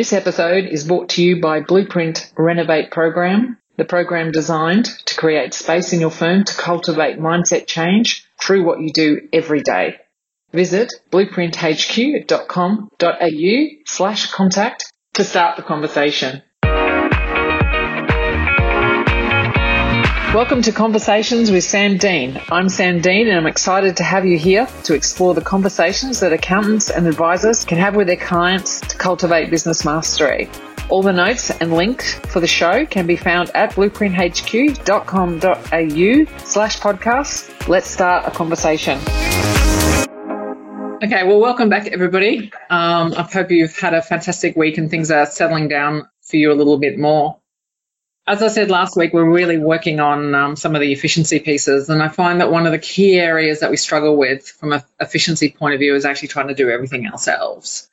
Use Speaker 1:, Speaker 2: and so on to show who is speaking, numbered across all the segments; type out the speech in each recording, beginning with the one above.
Speaker 1: This episode is brought to you by Blueprint Renovate Program, the program designed to create space in your firm to cultivate mindset change through what you do every day. Visit blueprinthq.com.au slash contact to start the conversation. Welcome to Conversations with Sam Dean. I'm Sam Dean and I'm excited to have you here to explore the conversations that accountants and advisors can have with their clients to cultivate business mastery. All the notes and links for the show can be found at blueprinthq.com.au slash podcast. Let's start a conversation. Okay, well, welcome back, everybody. Um, I hope you've had a fantastic week and things are settling down for you a little bit more as I said last week, we're really working on um, some of the efficiency pieces, and I find that one of the key areas that we struggle with from an efficiency point of view is actually trying to do everything ourselves.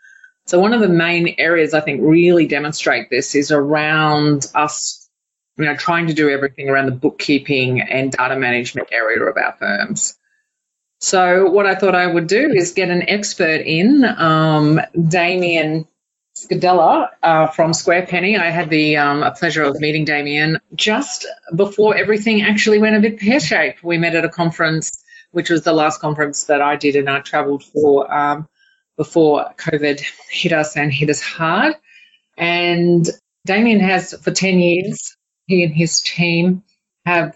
Speaker 1: So one of the main areas I think really demonstrate this is around us, you know, trying to do everything around the bookkeeping and data management area of our firms. So what I thought I would do is get an expert in, um, Damien Scadella uh, from Square Penny. I had the um, pleasure of meeting Damien just before everything actually went a bit pear shaped. We met at a conference, which was the last conference that I did and I travelled for um, before COVID hit us and hit us hard. And Damien has, for 10 years, he and his team have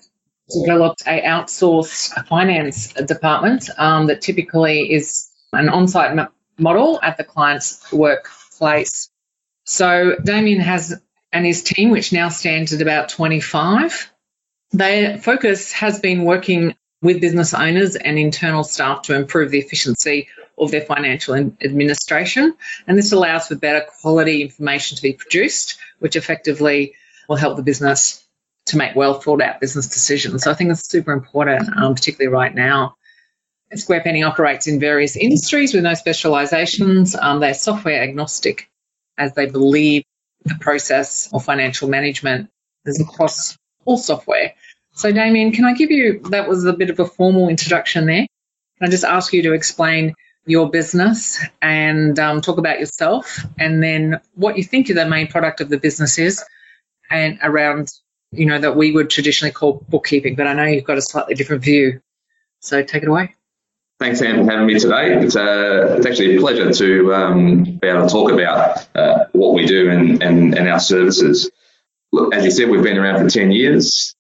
Speaker 1: developed a outsourced finance department um, that typically is an on-site model at the client's work place. So Damien has and his team, which now stands at about 25, their focus has been working with business owners and internal staff to improve the efficiency of their financial administration. And this allows for better quality information to be produced, which effectively will help the business to make well thought out business decisions. So I think it's super important, um, particularly right now. Square Penny operates in various industries with no specializations. Um, they're software agnostic as they believe the process of financial management is across all software. So, Damien, can I give you that was a bit of a formal introduction there? Can I just ask you to explain your business and um, talk about yourself and then what you think the main product of the business is and around, you know, that we would traditionally call bookkeeping, but I know you've got a slightly different view. So, take it away.
Speaker 2: Thanks, Sam, for having me today. It's, uh, it's actually a pleasure to um, be able to talk about uh, what we do and, and, and our services. Look, as you said, we've been around for 10 years.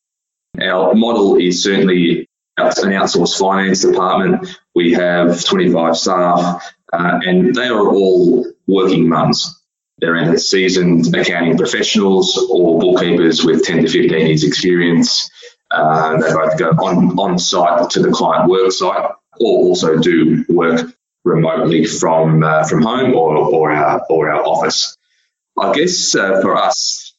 Speaker 2: Our model is certainly an outsourced finance department. We have 25 staff, uh, and they are all working mums. They're either seasoned accounting professionals or bookkeepers with 10 to 15 years experience. Uh, they both go on, on site to the client work site or also do work remotely from uh, from home or, or our or our office. I guess uh, for us,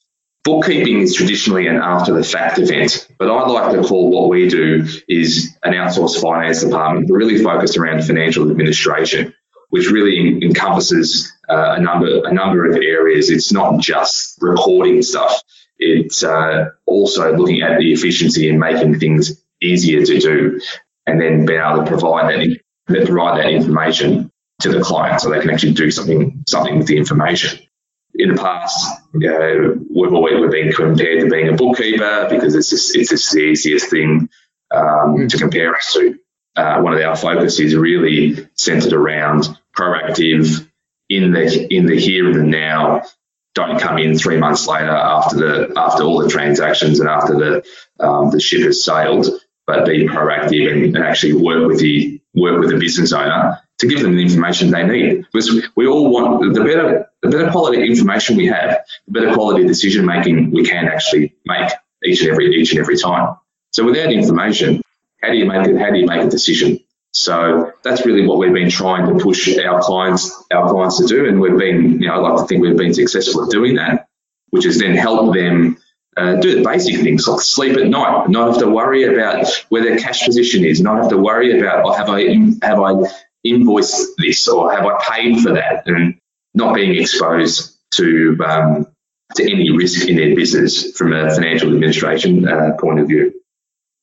Speaker 2: bookkeeping is traditionally an after the fact event, but I like to call what we do is an outsourced finance department, really focused around financial administration, which really encompasses uh, a number a number of areas. It's not just recording stuff. It's uh, also looking at the efficiency and making things easier to do and then being able to provide that, provide that information to the client so they can actually do something something with the information. In the past, you know, we've always we've been compared to being a bookkeeper because it's just it's just the easiest thing um, to compare us to. Uh, one of our focus is really centered around proactive in the in the here and the now. Don't come in three months later after the after all the transactions and after the um, the ship has sailed but be proactive and, and actually work with the work with the business owner to give them the information they need. Because we all want the better the better quality information we have, the better quality decision making we can actually make each and every each and every time. So without information, how do you make it? How do you make a decision? So that's really what we've been trying to push our clients our clients to do, and we've been, you know, I like to think we've been successful at doing that, which has then helped them uh, do the basic things like sleep at night, not have to worry about where their cash position is, not have to worry about, oh, have I have I invoiced this or have I paid for that, and not being exposed to um, to any risk in their business from a financial administration uh, point of view.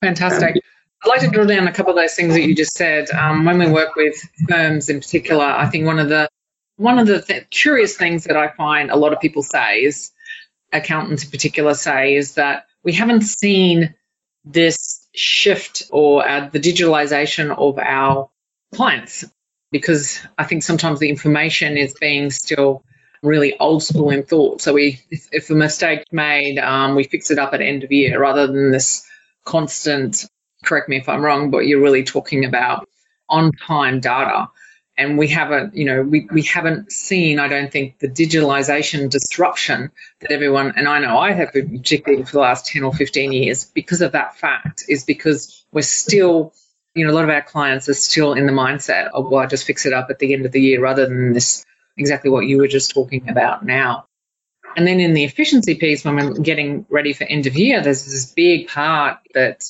Speaker 1: Fantastic. Um, I'd like to drill down a couple of those things that you just said. Um, when we work with firms in particular, I think one of the one of the th- curious things that I find a lot of people say is, accountants in particular say, is that we haven't seen this shift or uh, the digitalization of our clients because I think sometimes the information is being still really old school in thought. So we, if, if a mistake made, um, we fix it up at end of year rather than this constant. Correct me if I'm wrong, but you're really talking about on time data. And we haven't, you know, we, we haven't seen, I don't think, the digitalization disruption that everyone, and I know I have been particularly for the last 10 or 15 years because of that fact, is because we're still you know, a lot of our clients are still in the mindset of, well, I just fix it up at the end of the year rather than this exactly what you were just talking about now. And then in the efficiency piece, when we're getting ready for end of year, there's this big part that,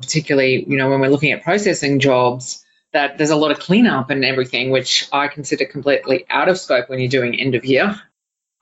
Speaker 1: particularly, you know, when we're looking at processing jobs, that there's a lot of cleanup and everything, which I consider completely out of scope when you're doing end of year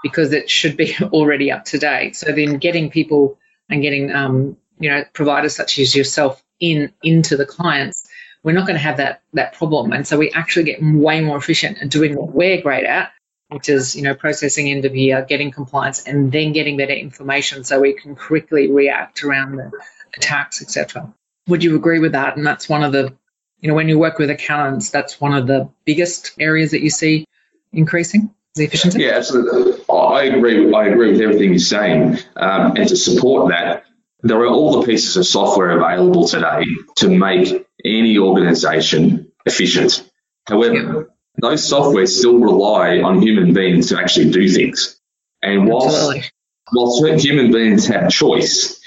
Speaker 1: because it should be already up to date. So then getting people and getting, um, you know, providers such as yourself in into the clients, we're not going to have that that problem. And so we actually get way more efficient at doing what we're great at, which is you know processing end of year, getting compliance, and then getting better information so we can quickly react around the attacks, etc. Would you agree with that? And that's one of the you know when you work with accountants, that's one of the biggest areas that you see increasing the efficiency.
Speaker 2: Yeah, absolutely. I agree. I agree with everything you're saying, um, and to support that, there are all the pieces of software available today to make any organization efficient. However, yeah. those software still rely on human beings to actually do things. And whilst, whilst human beings have choice,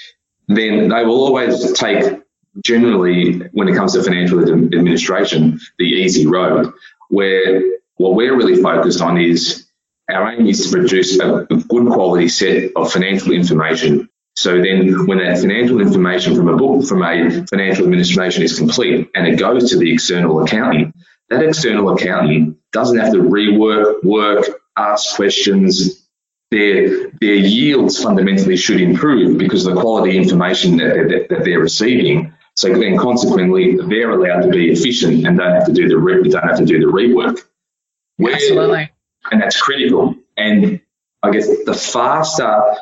Speaker 2: then they will always take, generally, when it comes to financial administration, the easy road, where what we're really focused on is our aim is to produce a good quality set of financial information so then when that financial information from a book, from a financial administration is complete and it goes to the external accountant, that external accountant doesn't have to rework, work, ask questions. Their, their yields fundamentally should improve because the quality information that they're, that they're receiving. So then consequently, they're allowed to be efficient and don't have to do the re- don't have to do the rework.
Speaker 1: Where, Absolutely.
Speaker 2: And that's critical. And I guess the faster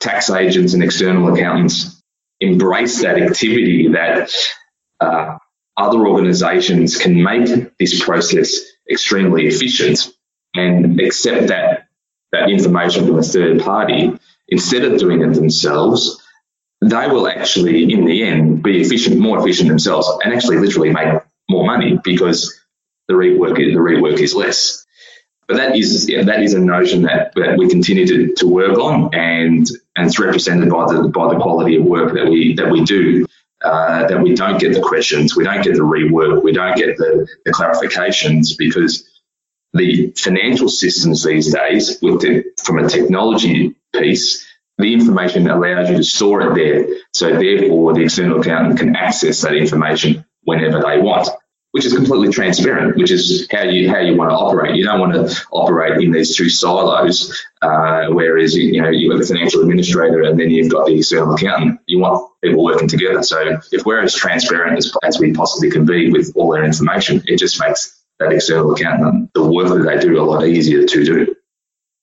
Speaker 2: tax agents and external accountants embrace that activity that uh, other organizations can make this process extremely efficient and accept that that information from a third party instead of doing it themselves they will actually in the end be efficient more efficient themselves and actually literally make more money because the rework the rework is less but that is yeah, that is a notion that, that we continue to, to work on, and and it's represented by the by the quality of work that we that we do. Uh, that we don't get the questions, we don't get the rework, we don't get the, the clarifications because the financial systems these days, with the, from a technology piece, the information allows you to store it there. So therefore, the external accountant can access that information whenever they want which is completely transparent, which is how you how you want to operate. You don't want to operate in these two silos, uh, whereas you know you've got the financial administrator and then you've got the external accountant. You want people working together. So if we're as transparent as, as we possibly can be with all their information, it just makes that external accountant the work that they do a lot easier to do.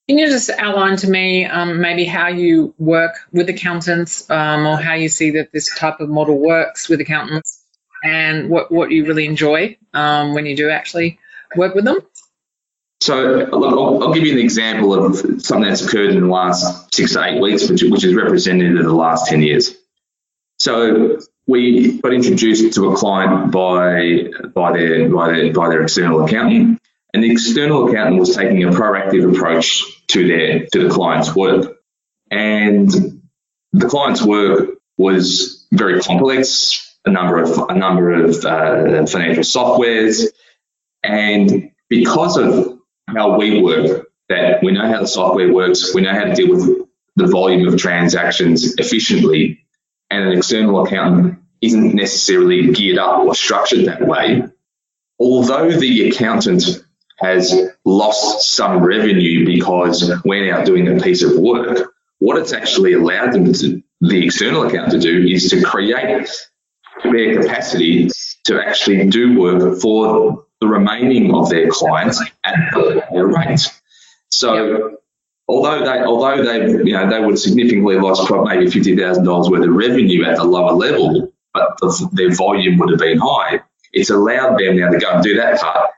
Speaker 1: Can you just outline to me um, maybe how you work with accountants um, or how you see that this type of model works with accountants? and what, what you really enjoy um, when you do actually work with them?
Speaker 2: So I'll, I'll, give you an example of something that's occurred in the last six to eight weeks, which, which is representative of the last 10 years. So we got introduced to a client by, by, their, by, their, by their external accountant, the external accountant was taking a proactive approach to their to the client's work. And the client's work was very complex, a number of a number of uh, financial softwares, and because of how we work, that we know how the software works, we know how to deal with the volume of transactions efficiently, and an external accountant isn't necessarily geared up or structured that way. Although the accountant has lost some revenue because we're now doing a piece of work, what it's actually allowed them to, the external account to do is to create their capacity to actually do work for the remaining of their clients at the higher rate. So although they although they you know they would have significantly lost maybe fifty thousand dollars worth of revenue at the lower level, but the, their volume would have been high. It's allowed them now to go and do that part,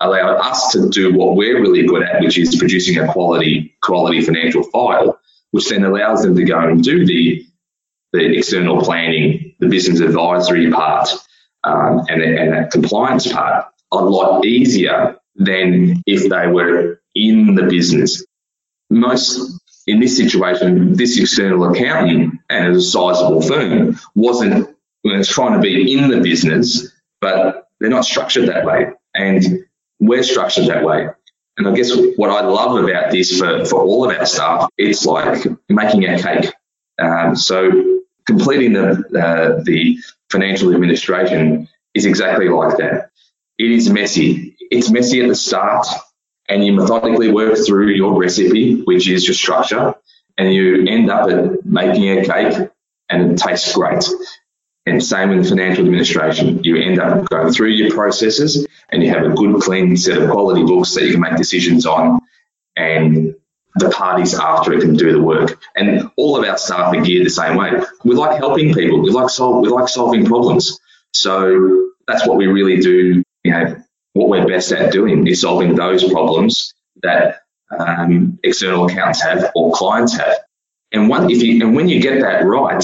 Speaker 2: allow us to do what we're really good at, which is producing a quality quality financial file, which then allows them to go and do the the external planning, the business advisory part, um, and, and that compliance part a lot easier than if they were in the business. Most in this situation, this external accountant and a sizable firm wasn't was trying to be in the business, but they're not structured that way. And we're structured that way. And I guess what I love about this for, for all of our staff, it's like making a cake. Um, so completing the, uh, the financial administration is exactly like that. It is messy. It's messy at the start, and you methodically work through your recipe, which is your structure, and you end up at making a cake and it tastes great. And same with financial administration. You end up going through your processes and you have a good, clean set of quality books that you can make decisions on. And the parties after it can do the work. And all of our staff are geared the same way. We like helping people. We like. We like solving problems. So that's what we really do. You know, what we're best at doing is solving those problems that um, external accounts have or clients have. And one, if you and when you get that right,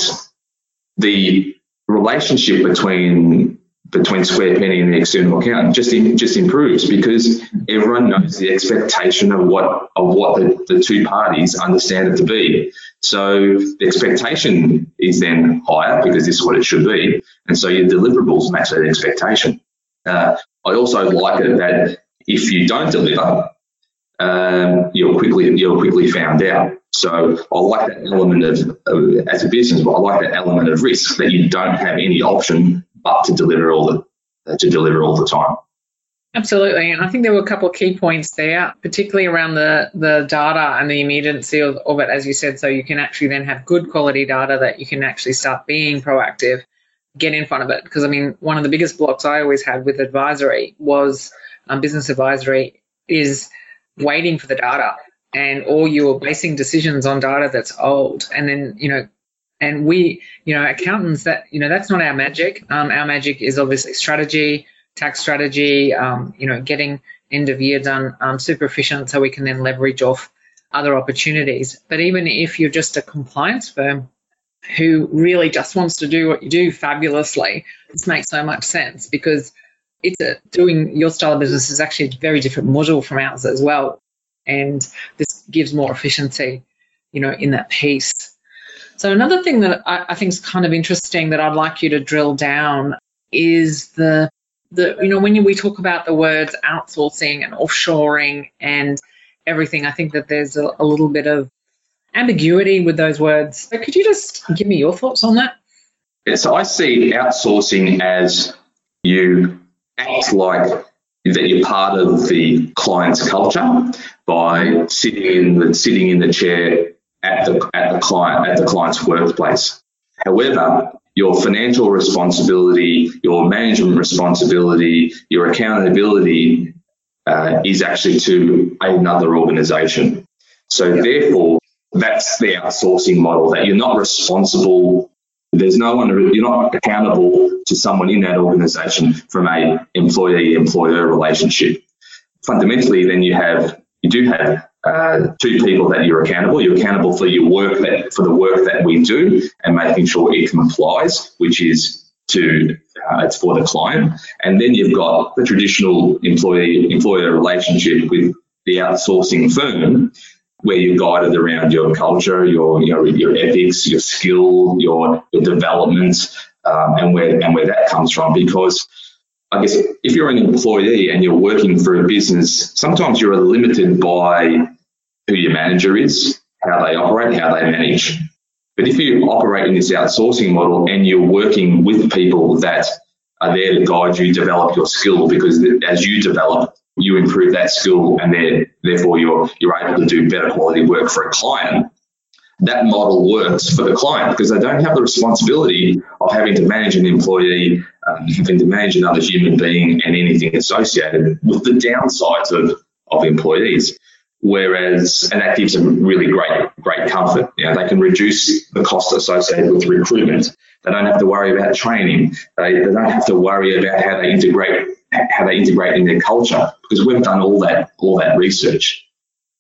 Speaker 2: the relationship between between Square Penny and the external account just in, just improves because everyone knows the expectation of what of what the, the two parties understand it to be. So the expectation is then higher because this is what it should be, and so your deliverables match that expectation. Uh, I also like it that if you don't deliver, um, you're quickly you're quickly found out. So I like that element of, of, as a business, but I like that element of risk that you don't have any option but to deliver all the uh, to deliver all the time.
Speaker 1: Absolutely, and I think there were a couple of key points there, particularly around the the data and the immediacy of, of it, as you said. So you can actually then have good quality data that you can actually start being proactive, get in front of it. Because I mean, one of the biggest blocks I always had with advisory was um, business advisory is waiting for the data and or you're basing decisions on data that's old. And then you know and we you know accountants that you know that's not our magic. Um, our magic is obviously strategy tax strategy um, you know getting end of year done um, super efficient so we can then leverage off other opportunities. But even if you're just a compliance firm who really just wants to do what you do fabulously this makes so much sense because it's a, doing your style of business is actually a very different model from ours as well and this gives more efficiency, you know, in that piece. So another thing that I, I think is kind of interesting that I'd like you to drill down is the the you know when we talk about the words outsourcing and offshoring and everything, I think that there's a, a little bit of ambiguity with those words. So could you just give me your thoughts on that?
Speaker 2: Yeah, so I see outsourcing as you act like that you're part of the client's culture by sitting in the sitting in the chair at the at the client at the client's workplace. However, your financial responsibility, your management responsibility, your accountability uh, is actually to another organization. So therefore, that's the outsourcing model that you're not responsible there's no one, you're not accountable to someone in that organization from a employee-employer relationship. Fundamentally, then you have, you do have uh, two people that you're accountable. You're accountable for your work that, for the work that we do and making sure it complies, which is to uh, it's for the client. And then you've got the traditional employee employer relationship with the outsourcing firm where you're guided around your culture, your your, your ethics, your skill, your, your development, um, and where and where that comes from. Because I guess if you're an employee and you're working for a business, sometimes you're limited by who your manager is, how they operate, how they manage. But if you operate in this outsourcing model and you're working with people that are there to guide you, develop your skill, because as you develop, you improve that skill and therefore you're, you're able to do better quality work for a client, that model works for the client because they don't have the responsibility of having to manage an employee, um, having to manage another human being and anything associated with the downsides of, of employees. Whereas, and that gives them really great, great comfort. You know, they can reduce the cost associated with recruitment. They don't have to worry about training. They, they don't have to worry about how they integrate, how they integrate in their culture because we've done all that, all that research.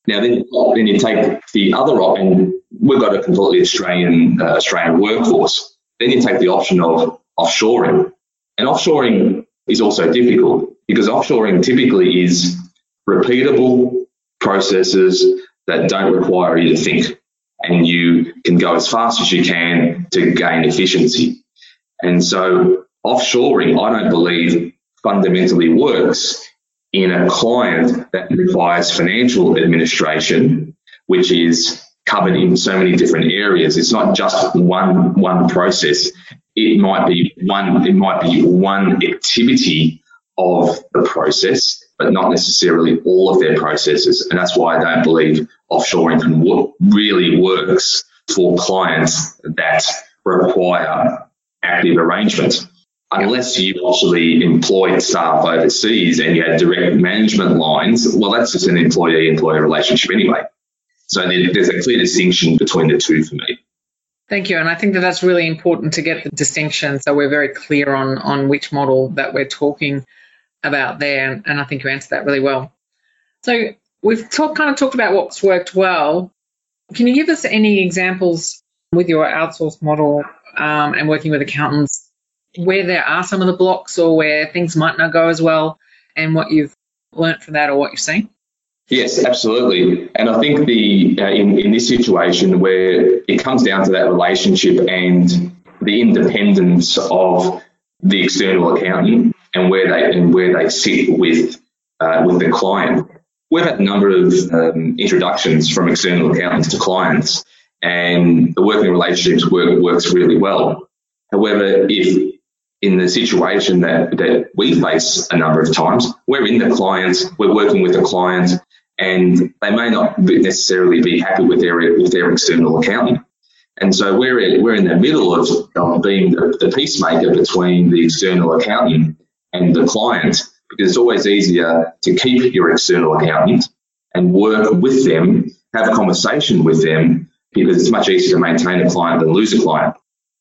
Speaker 2: Now, then, then you take the other option. We've got a completely Australian uh, Australian workforce. Then you take the option of offshoring, and offshoring is also difficult because offshoring typically is repeatable processes that don't require you to think, and you can go as fast as you can to gain efficiency. And so, offshoring, I don't believe fundamentally works in a client that requires financial administration, which is covered in so many different areas. It's not just one one process. It might be one it might be one activity of the process, but not necessarily all of their processes. And that's why I don't believe offshoring can really works for clients that require active arrangements. Unless you actually employ staff overseas and you had direct management lines, well, that's just an employee employer relationship anyway. So there's a clear distinction between the two for me.
Speaker 1: Thank you. And I think that that's really important to get the distinction so we're very clear on, on which model that we're talking about there. And I think you answered that really well. So we've talk, kind of talked about what's worked well. Can you give us any examples with your outsourced model um, and working with accountants where there are some of the blocks or where things might not go as well and what you've learnt from that or what you've seen?
Speaker 2: Yes, absolutely. And I think the uh, in, in this situation where it comes down to that relationship and the independence of the external accountant and where they and where they sit with uh, with the client. We've had a number of um, introductions from external accountants to clients, and the working relationships work, works really well. However, if in the situation that, that we face a number of times, we're in the clients, we're working with the client, and they may not necessarily be happy with their with their external accountant. And so we're we're in the middle of, of being the, the peacemaker between the external accountant and the client because it's always easier to keep your external accountant and work with them, have a conversation with them because it's much easier to maintain a client than lose a client.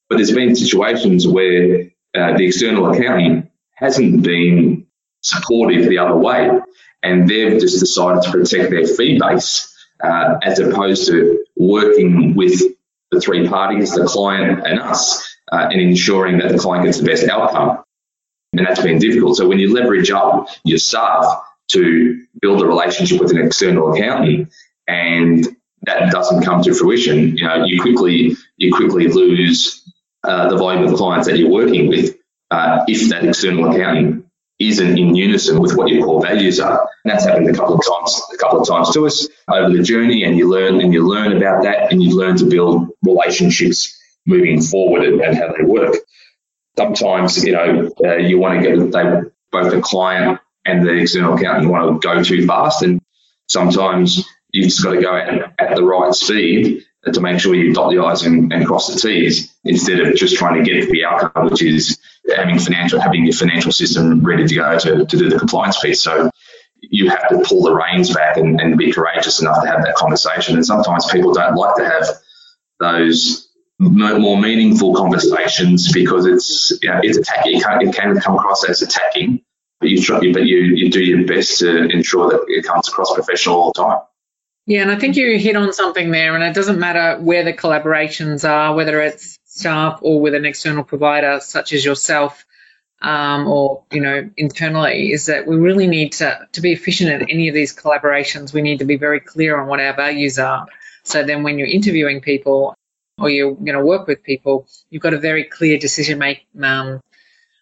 Speaker 2: But there's been situations where uh, the external accountant hasn't been supportive the other way and they've just decided to protect their fee base uh, as opposed to working with the three parties, the client and us, uh, and ensuring that the client gets the best outcome and that's been difficult. So when you leverage up your staff to build a relationship with an external accountant and that doesn't come to fruition, you know, you quickly you quickly lose uh, the volume of clients that you're working with uh, if that external accountant isn't in unison with what your core values are. And that's happened a couple of times, a couple of times to us over the journey, and you learn and you learn about that, and you learn to build relationships moving forward and, and how they work sometimes, you know, uh, you want to get they, both the client and the external accountant want to go too fast, and sometimes you've just got to go at, at the right speed to make sure you dot the i's and, and, cross the t's instead of just trying to get the outcome, which is having financial having your financial system ready to go to, to do the compliance piece. So you have to pull the reins back and, and be courageous enough to have that conversation. And sometimes people don't like to have those more meaningful conversations because it's you know, it's attacking. It can, it can come across as attacking, but you try, but you you do your best to ensure that it comes across professional all the time.
Speaker 1: Yeah, and I think you hit on something there, and it doesn't matter where the collaborations are, whether it's staff or with an external provider such as yourself, um, or you know internally, is that we really need to to be efficient at any of these collaborations. We need to be very clear on what our values are. So then, when you're interviewing people, or you're going to work with people, you've got a very clear decision make um,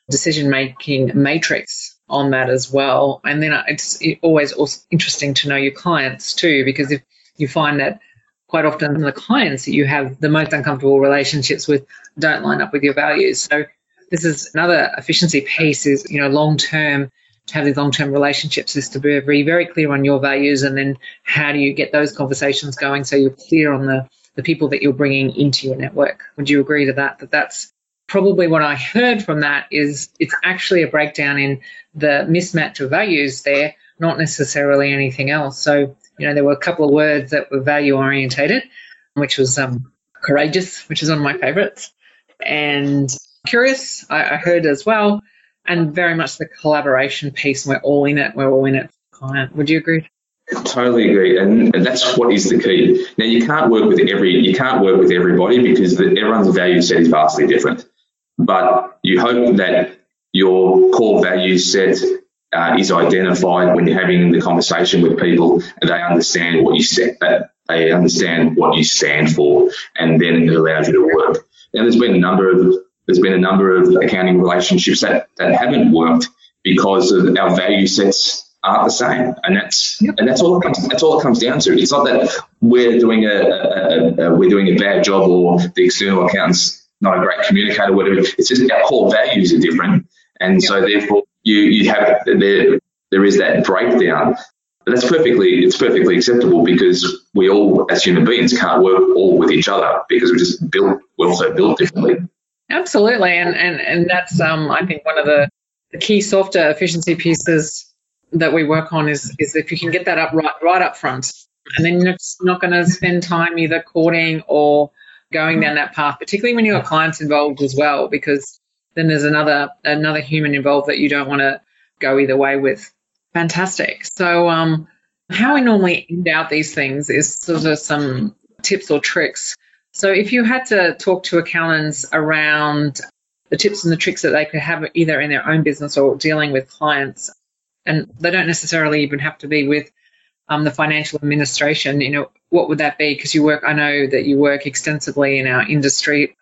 Speaker 1: decision making matrix on that as well. And then it's always also interesting to know your clients too, because if you find that quite often the clients that you have the most uncomfortable relationships with don't line up with your values. So this is another efficiency piece is, you know, long term to have these long term relationships is to be very, very clear on your values and then how do you get those conversations going so you're clear on the the people that you're bringing into your network. Would you agree to that? That that's probably what I heard from that is it's actually a breakdown in the mismatch of values there not necessarily anything else. So, you know, there were a couple of words that were value orientated, which was um, courageous, which is one of my favorites, and curious, I, I heard as well, and very much the collaboration piece. We're all in it. We're all in it for the client. Would you agree?
Speaker 2: Totally agree, and, and that's what is the key. Now you can't work with every you can't work with everybody because the, everyone's value set is vastly different. But you hope that your core value set uh, is identified when you're having the conversation with people, and they understand what you set that they understand what you stand for, and then it allows you to work. Now there's been a number of there's been a number of accounting relationships that, that haven't worked because of our value sets aren't the same, and that's yep. and that's all it comes that's all it comes down to. It's not that we're doing a, a, a, we're doing a bad job or the external accountant's not a great communicator, whatever. It's just our core values are different, and yep. so therefore you you have there there is that breakdown. But that's perfectly it's perfectly acceptable because we all as human beings can't work all with each other because we're just built we're also built differently.
Speaker 1: Absolutely, and and and that's um I think one of the the key software efficiency pieces that we work on is is if you can get that up right right up front, and then you're not going to spend time either courting or going down that path, particularly when you've got clients involved as well, because then there's another another human involved that you don't want to go either way with. Fantastic. So, um, how we normally end out these things is sort of some tips or tricks. So, if you had to talk to accountants around the tips and the tricks that they could have either in their own business or dealing with clients, and they don't necessarily even have to be with um, the financial administration. You know, what would that be? Because you work, I know that you work extensively in our industry,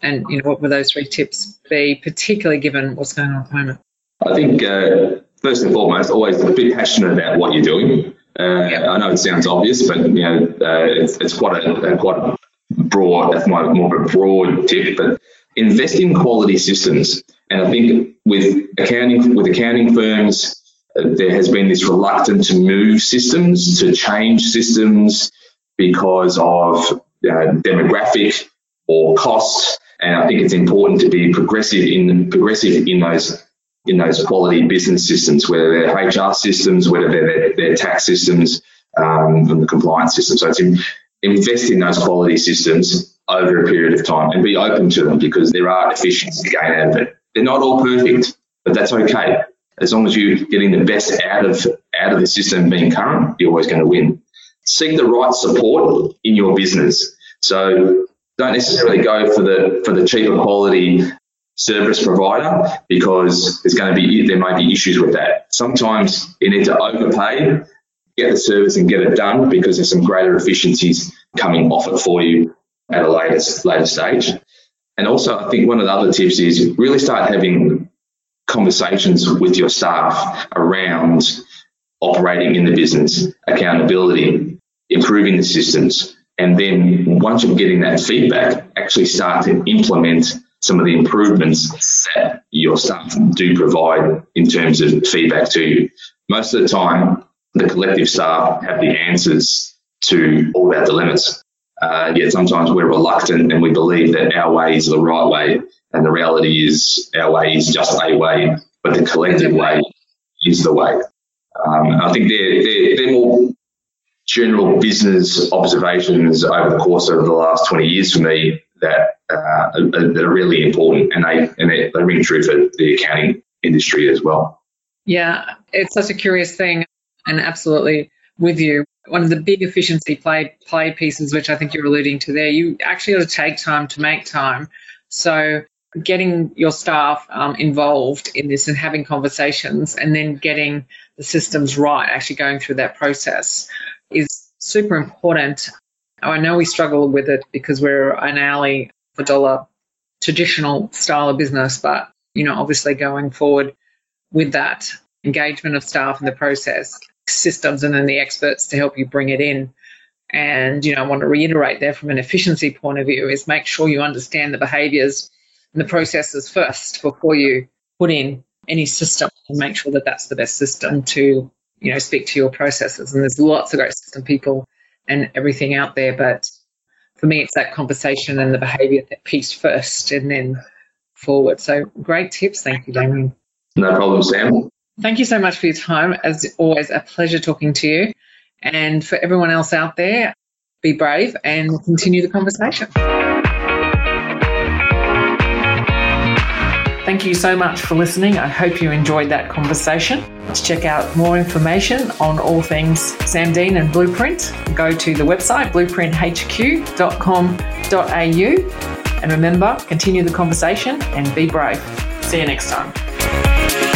Speaker 1: and you know, what would those three tips be, particularly given what's going on at the moment?
Speaker 2: I think uh, first and foremost, always be passionate about what you're doing. Uh, yep. I know it sounds obvious, but you know, uh, it's, it's quite a, a quite a broad. That's my more of a broad tip, but invest in quality systems. And I think with accounting with accounting firms, there has been this reluctance to move systems, to change systems because of uh, demographic or costs. And I think it's important to be progressive in progressive in those in those quality business systems, whether they're HR systems, whether they're, they're tax systems, um, and the compliance system. So it's in, invest in those quality systems over a period of time and be open to them because there are efficiencies to gain out of it. They're not all perfect, but that's okay as long as you're getting the best out of out of the system being current, you're always going to win. Seek the right support in your business. So don't necessarily go for the for the cheaper quality service provider because there's going to be there may be issues with that. Sometimes you need to overpay, get the service and get it done because there's some greater efficiencies coming off it for you at a later later stage. And also, I think one of the other tips is really start having conversations with your staff around operating in the business, accountability, improving the systems. And then once you're getting that feedback, actually start to implement some of the improvements that your staff do provide in terms of feedback to you. Most of the time, the collective staff have the answers to all our dilemmas. Uh, yet sometimes we're reluctant and we believe that our way is the right way. And the reality is our way is just a way, but the collective way is the way. Um, I think they're, they're, they're more general business observations over the course of the last 20 years for me that, uh, are, that are really important and they, and they, they ring true for the accounting industry as well.
Speaker 1: Yeah, it's such a curious thing and absolutely with you. One of the big efficiency play play pieces, which I think you're alluding to there, you actually got to take time to make time. So getting your staff um, involved in this and having conversations and then getting the systems right, actually going through that process is super important. I know we struggle with it because we're an hourly for dollar traditional style of business, but you know, obviously going forward with that engagement of staff in the process, systems and then the experts to help you bring it in. And you know, I want to reiterate there from an efficiency point of view is make sure you understand the behaviors the processes first before you put in any system and make sure that that's the best system to you know speak to your processes and there's lots of great system people and everything out there but for me it's that conversation and the behavior piece first and then forward so great tips thank you damien
Speaker 2: no problem sam
Speaker 1: Thank you so much for your time. As always, a pleasure talking to you. And for everyone else out there, be brave and continue the conversation. Thank you so much for listening. I hope you enjoyed that conversation. To check out more information on all things Sam Dean and Blueprint, go to the website blueprinthq.com.au. And remember, continue the conversation and be brave. See you next time.